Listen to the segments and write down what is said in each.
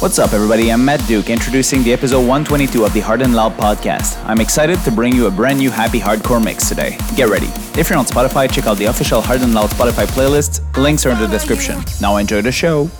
What's up, everybody? I'm Matt Duke, introducing the episode 122 of the Hard and Loud podcast. I'm excited to bring you a brand new happy hardcore mix today. Get ready. If you're on Spotify, check out the official Hard and Loud Spotify playlist. Links are in the description. Now enjoy the show.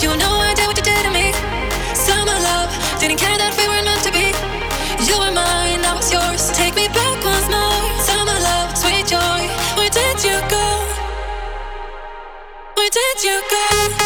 You know I what you did to me. Summer love didn't care that we weren't meant to be. You were mine, I was yours. Take me back once more. Summer love, sweet joy. Where did you go? Where did you go?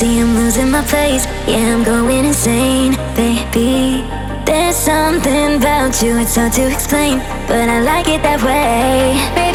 Crazy, I'm losing my place. Yeah, I'm going insane, baby. There's something about you, it's hard to explain, but I like it that way.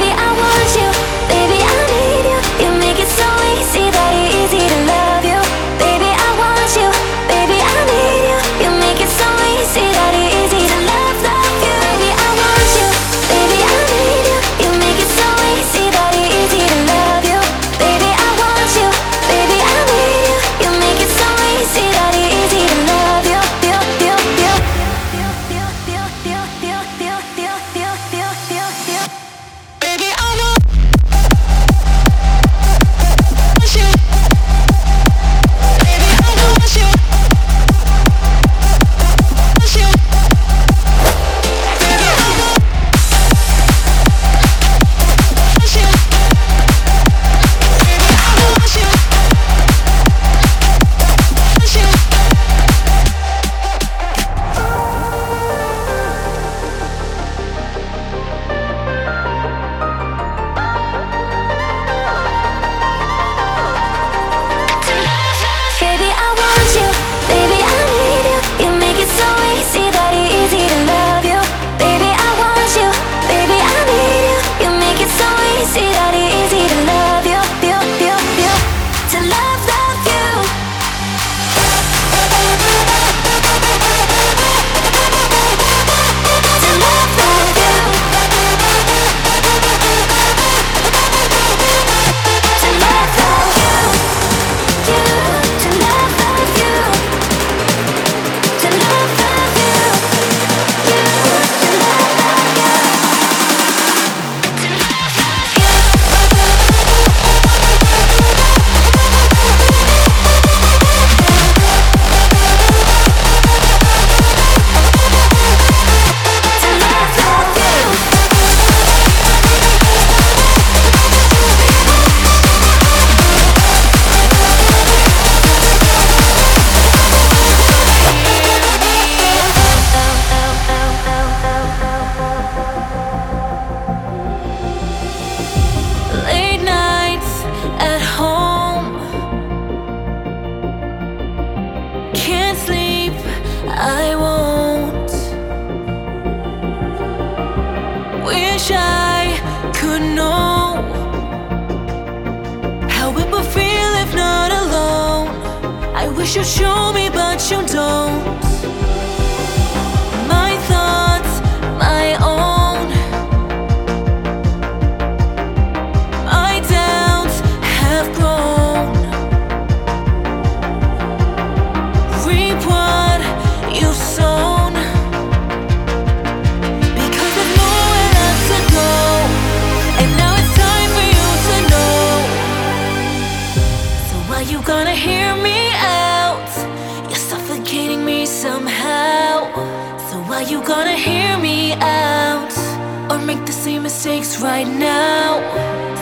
place right now.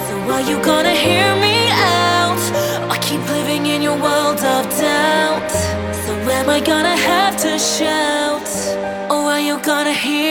So are you gonna hear me out? I keep living in your world of doubt. So am I gonna have to shout? Or are you gonna hear?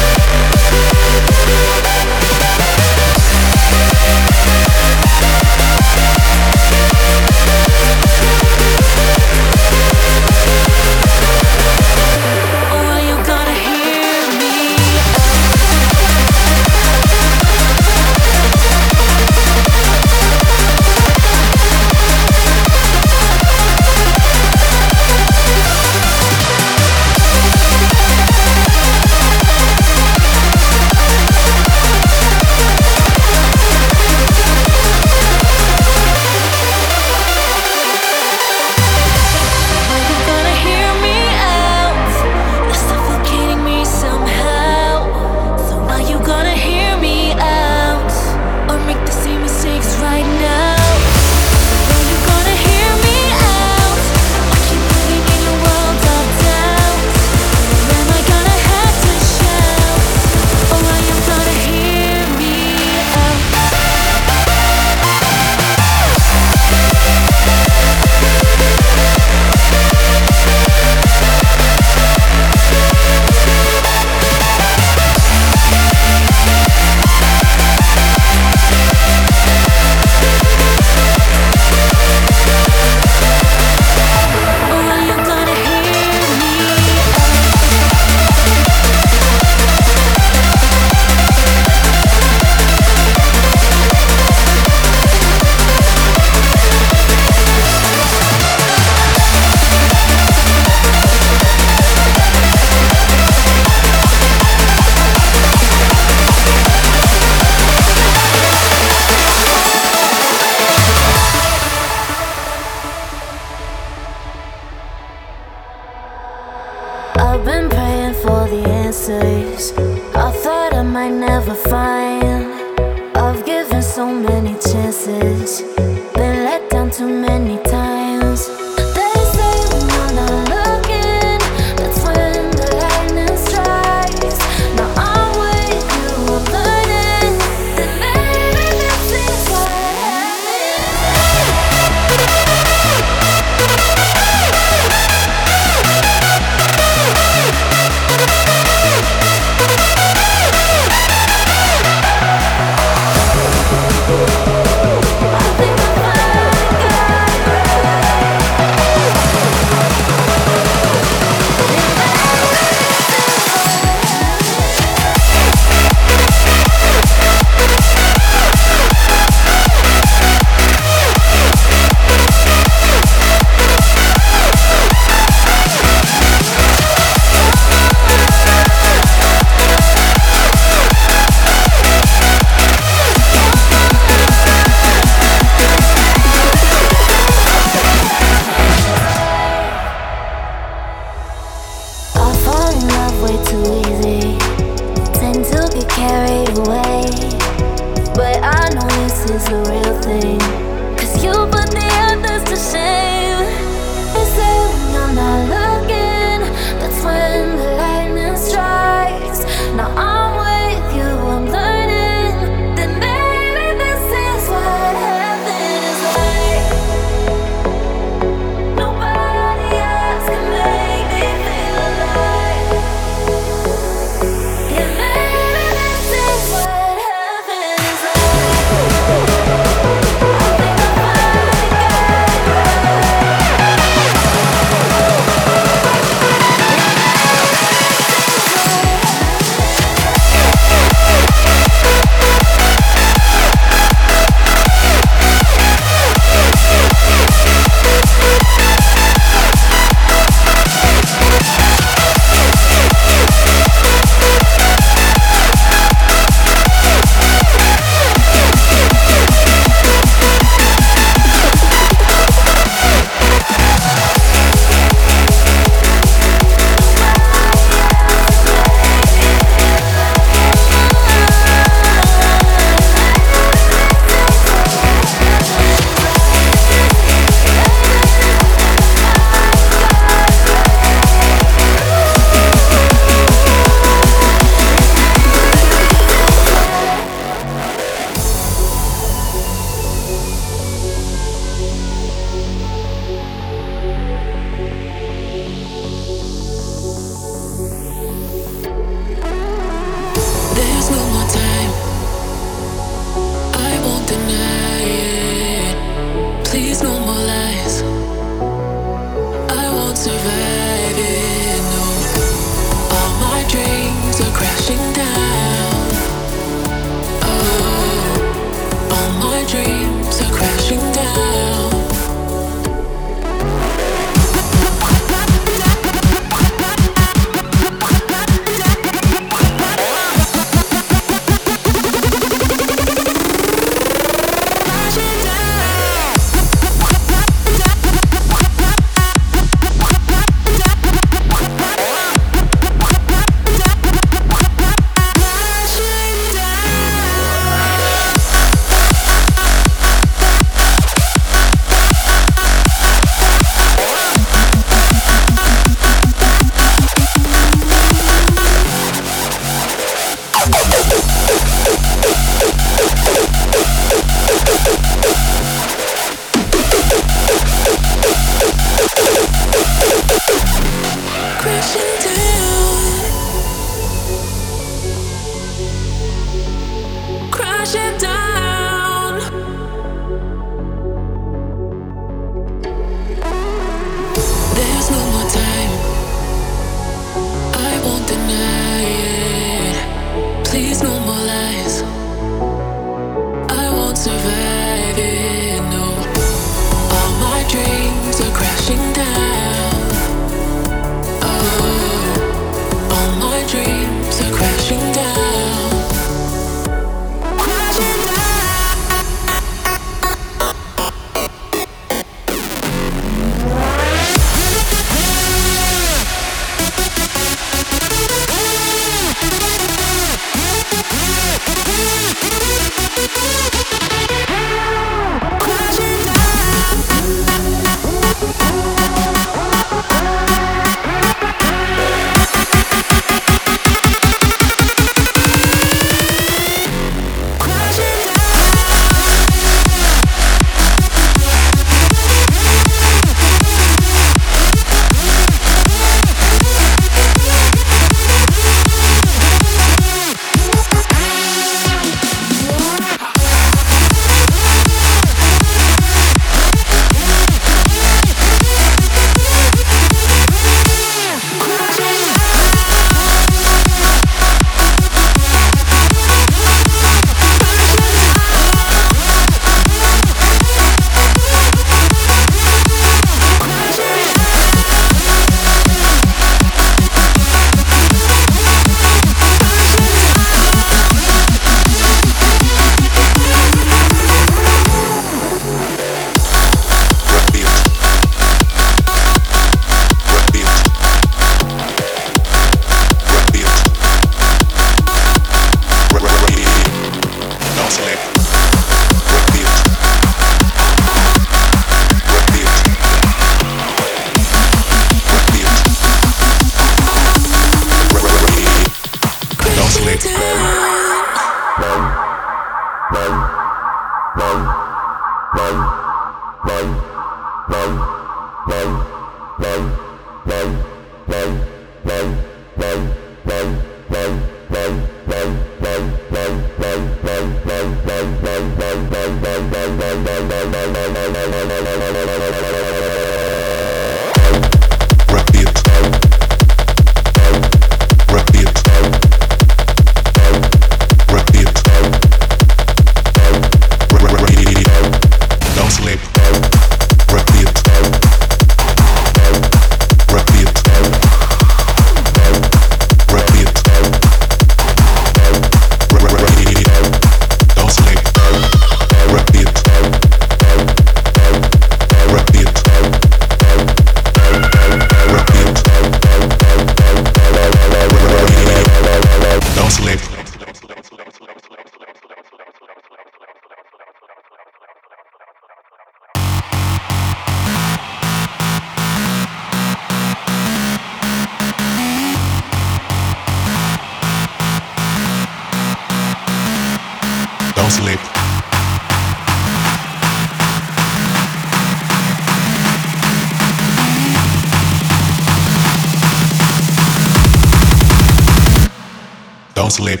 Don't sleep.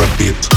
Repeat.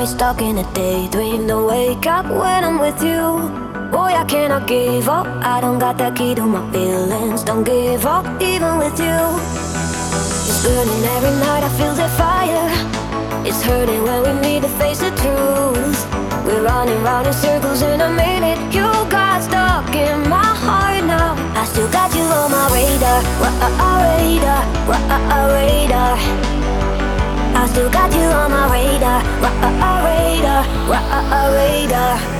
Me stuck in a daydream. Don't wake up when I'm with you. Boy, I cannot give up. I don't got that key to my feelings. Don't give up, even with you. It's burning every night. I feel the fire. It's hurting when we need to face the truth. We're running round in circles in a minute. You got stuck in my heart now. I still got you on my radar, radar, radar. I still got you on my radar, radar, radar.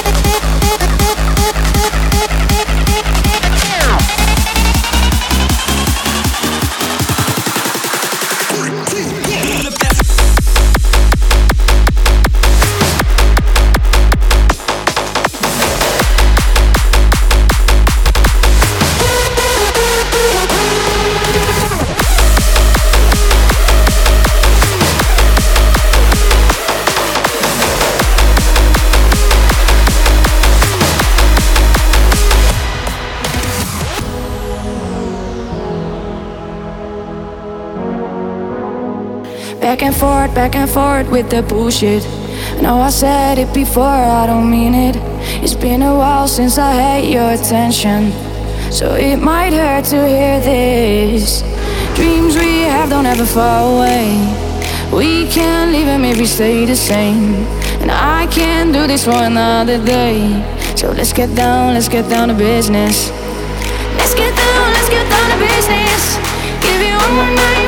Back and forth, and with the bullshit. Know I said it before, I don't mean it. It's been a while since I had your attention. So it might hurt to hear this. Dreams we have don't ever fall away. We can't leave if we stay the same. And I can't do this for another day. So let's get down, let's get down to business. Let's get down, let's get down to business. Give you one more night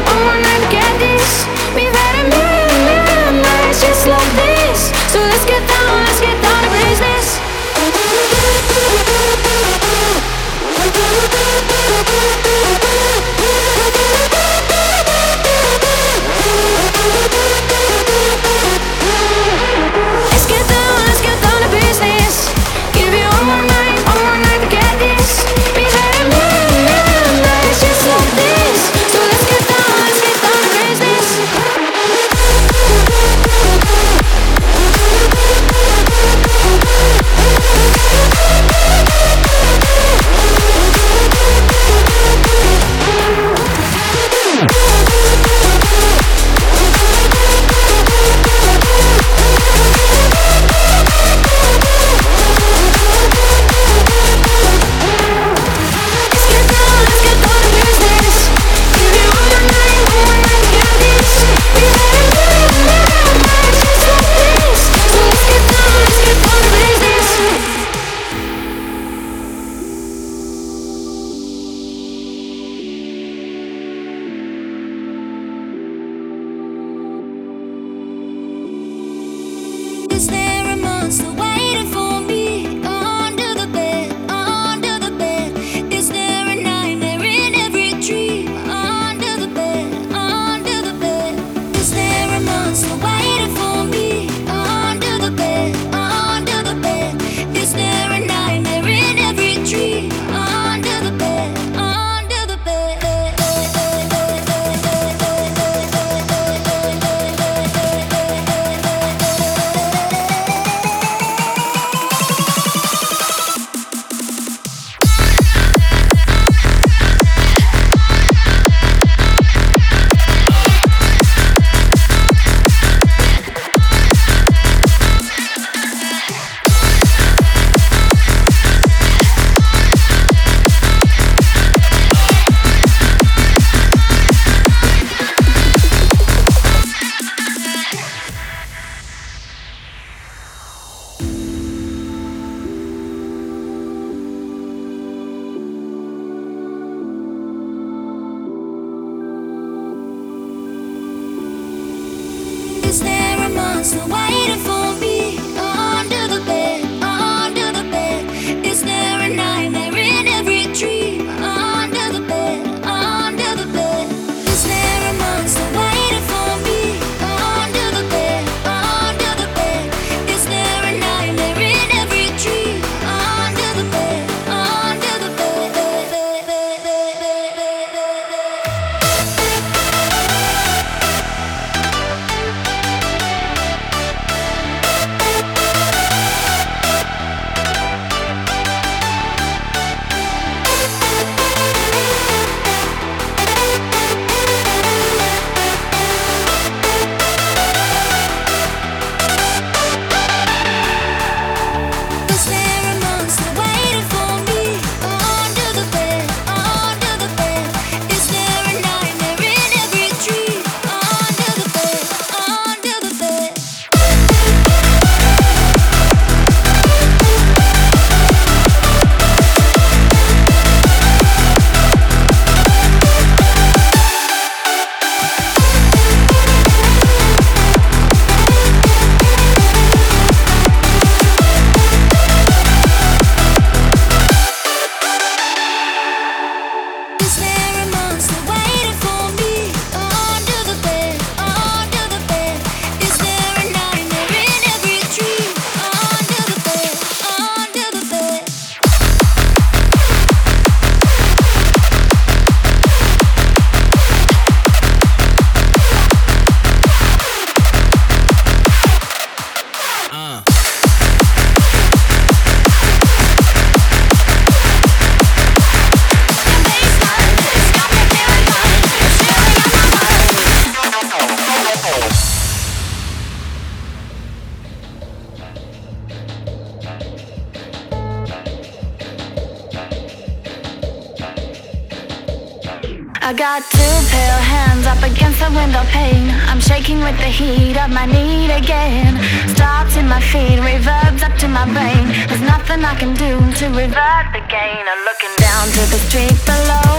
shaking with the heat of my need again. Starts in my feet, reverbs up to my brain. There's nothing I can do to revert the gain. I'm looking down to the street below.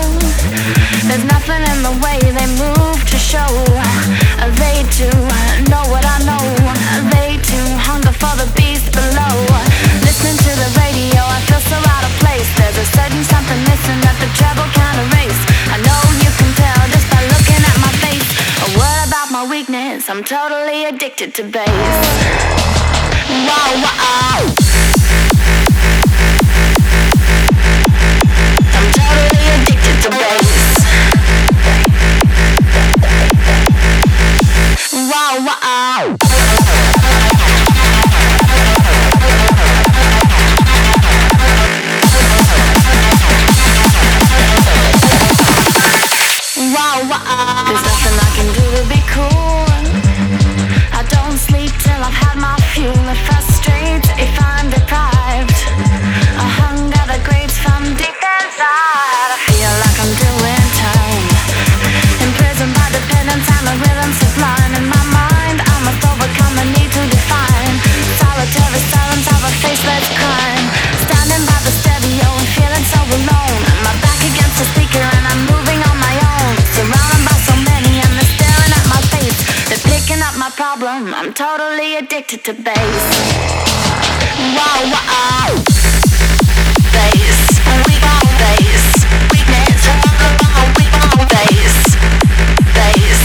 There's nothing in the way they move to show. They too know what I know. They too hunger for the beast below. Listening to the radio, I feel so out of place. There's a certain something missing that the treble can't erase. I know weakness, I'm totally addicted to bass. To bass. Wow, wow. I'm frustrated if I'm deprived. A hunger that grates from deep inside. problem. I'm totally addicted to bass. Wow, wow. Uh. Bass. We got bass. Weakness. We got bass. Bass.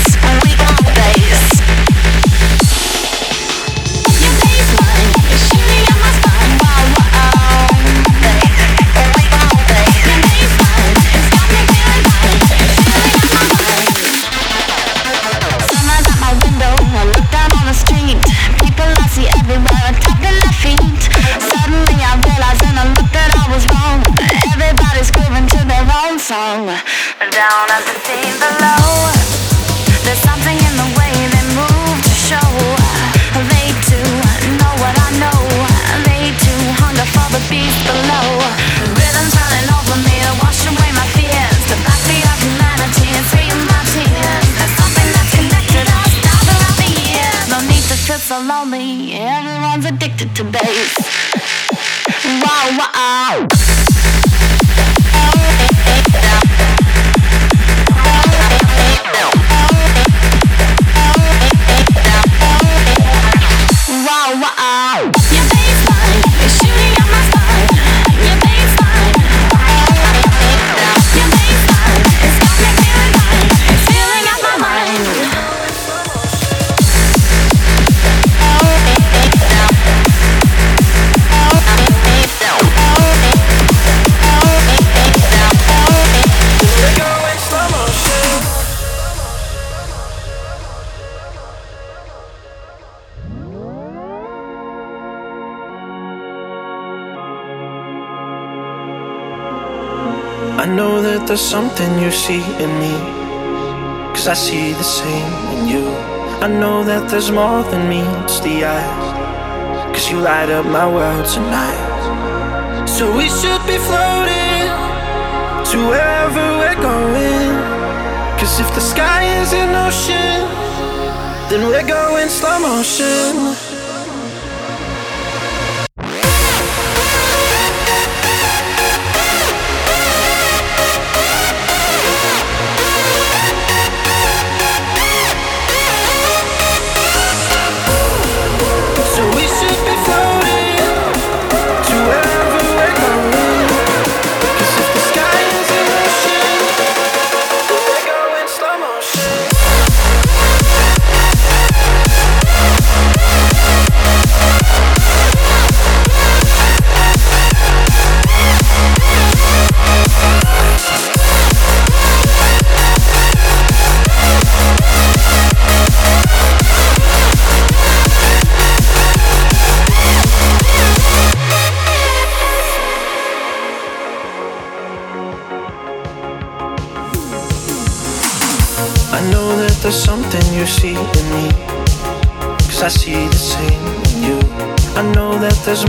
something you see in me. Cause I see the same in you. I know that there's more than meets the eyes. Cause you light up my world tonight. So we should be floating to wherever we're going. Cause if the sky is an ocean, then we're going slow motion.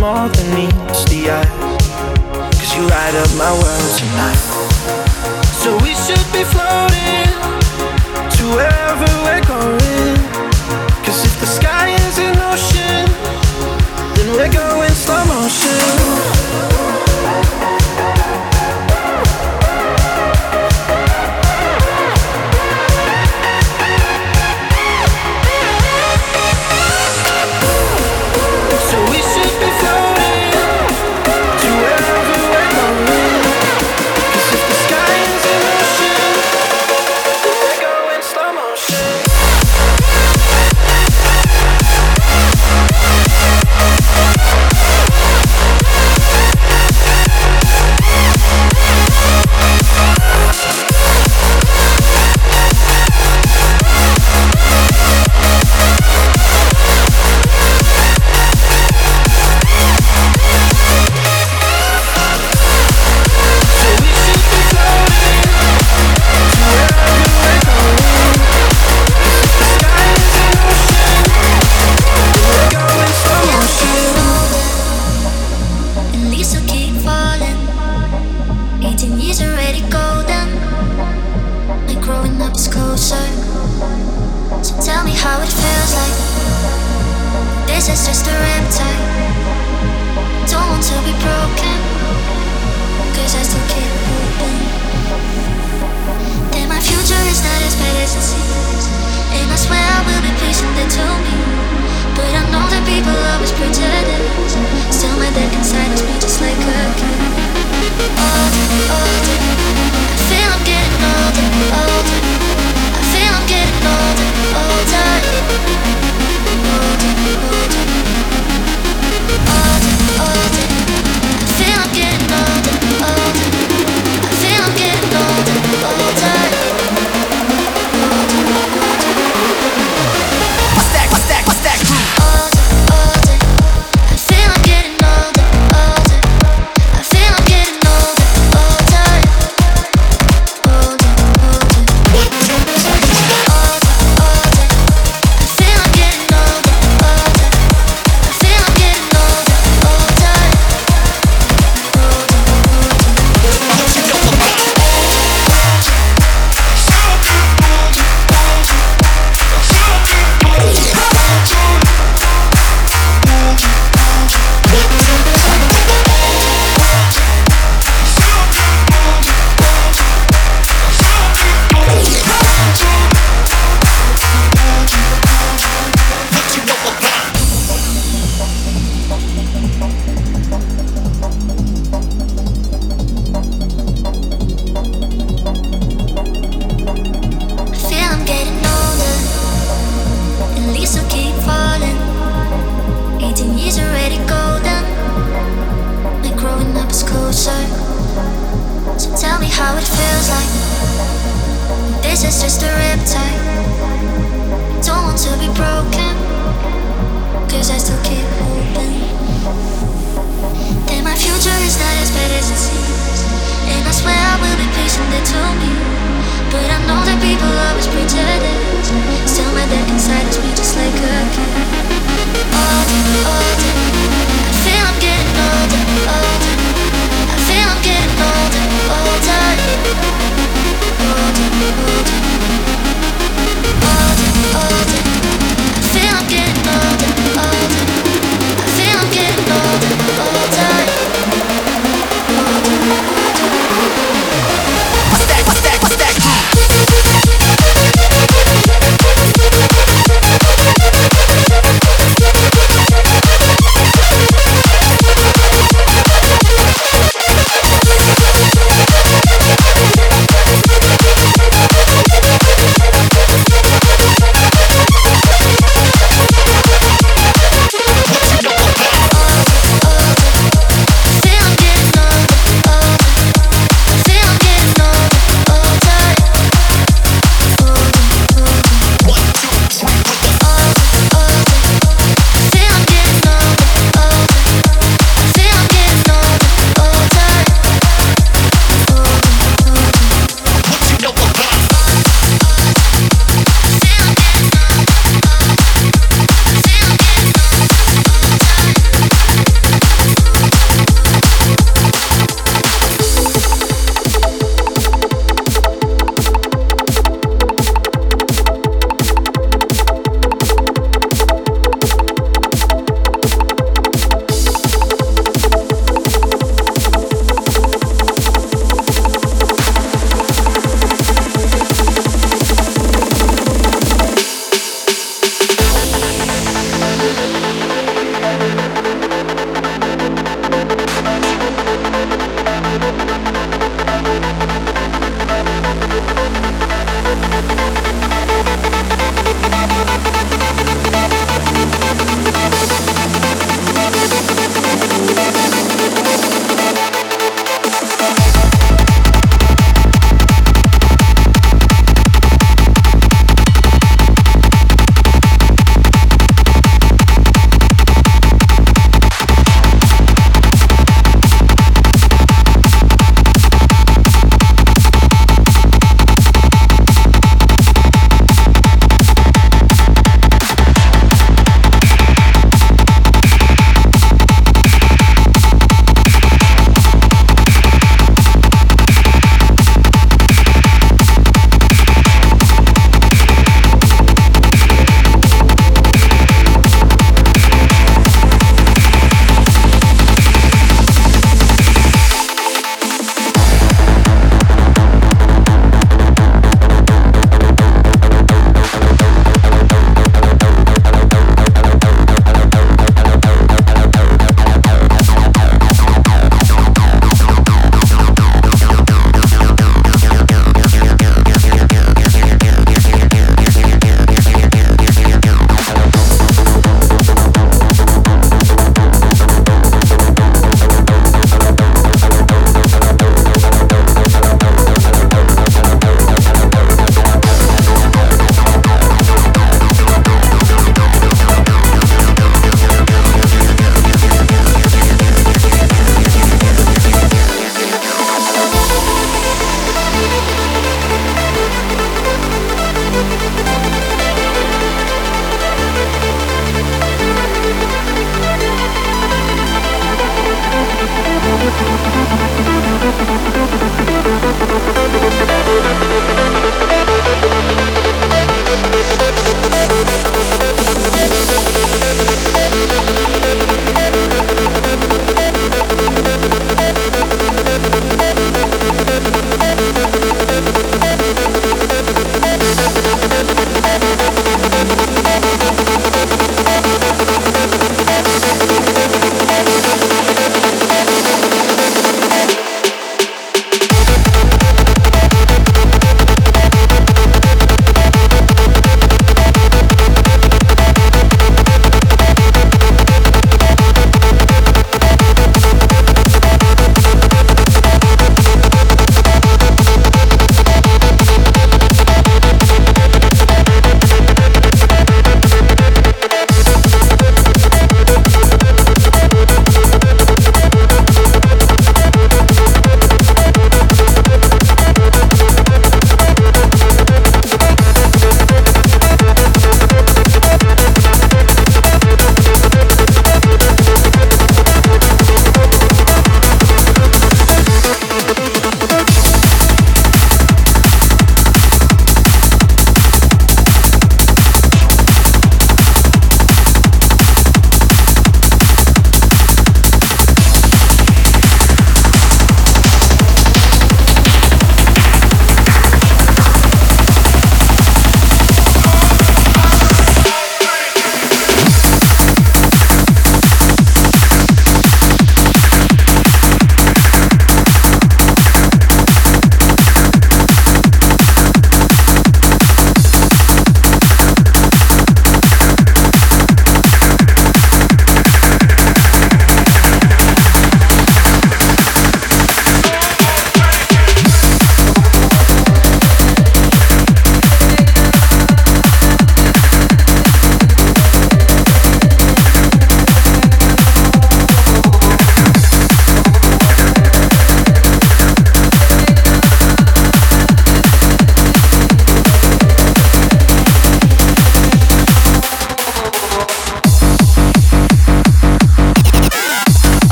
small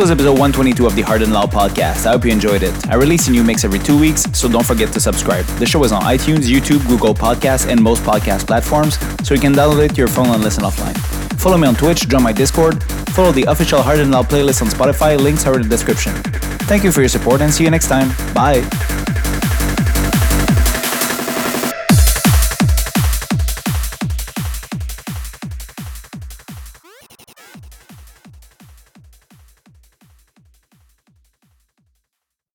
was episode 122 of the Hard and Loud podcast. I hope you enjoyed it. I release a new mix every two weeks, so don't forget to subscribe. The show is on iTunes, YouTube, Google Podcasts, and most podcast platforms, so you can download it to your phone and listen offline. Follow me on Twitch, join my Discord, follow the official Hard and Loud playlist on Spotify, links are in the description. Thank you for your support and see you next time. Bye.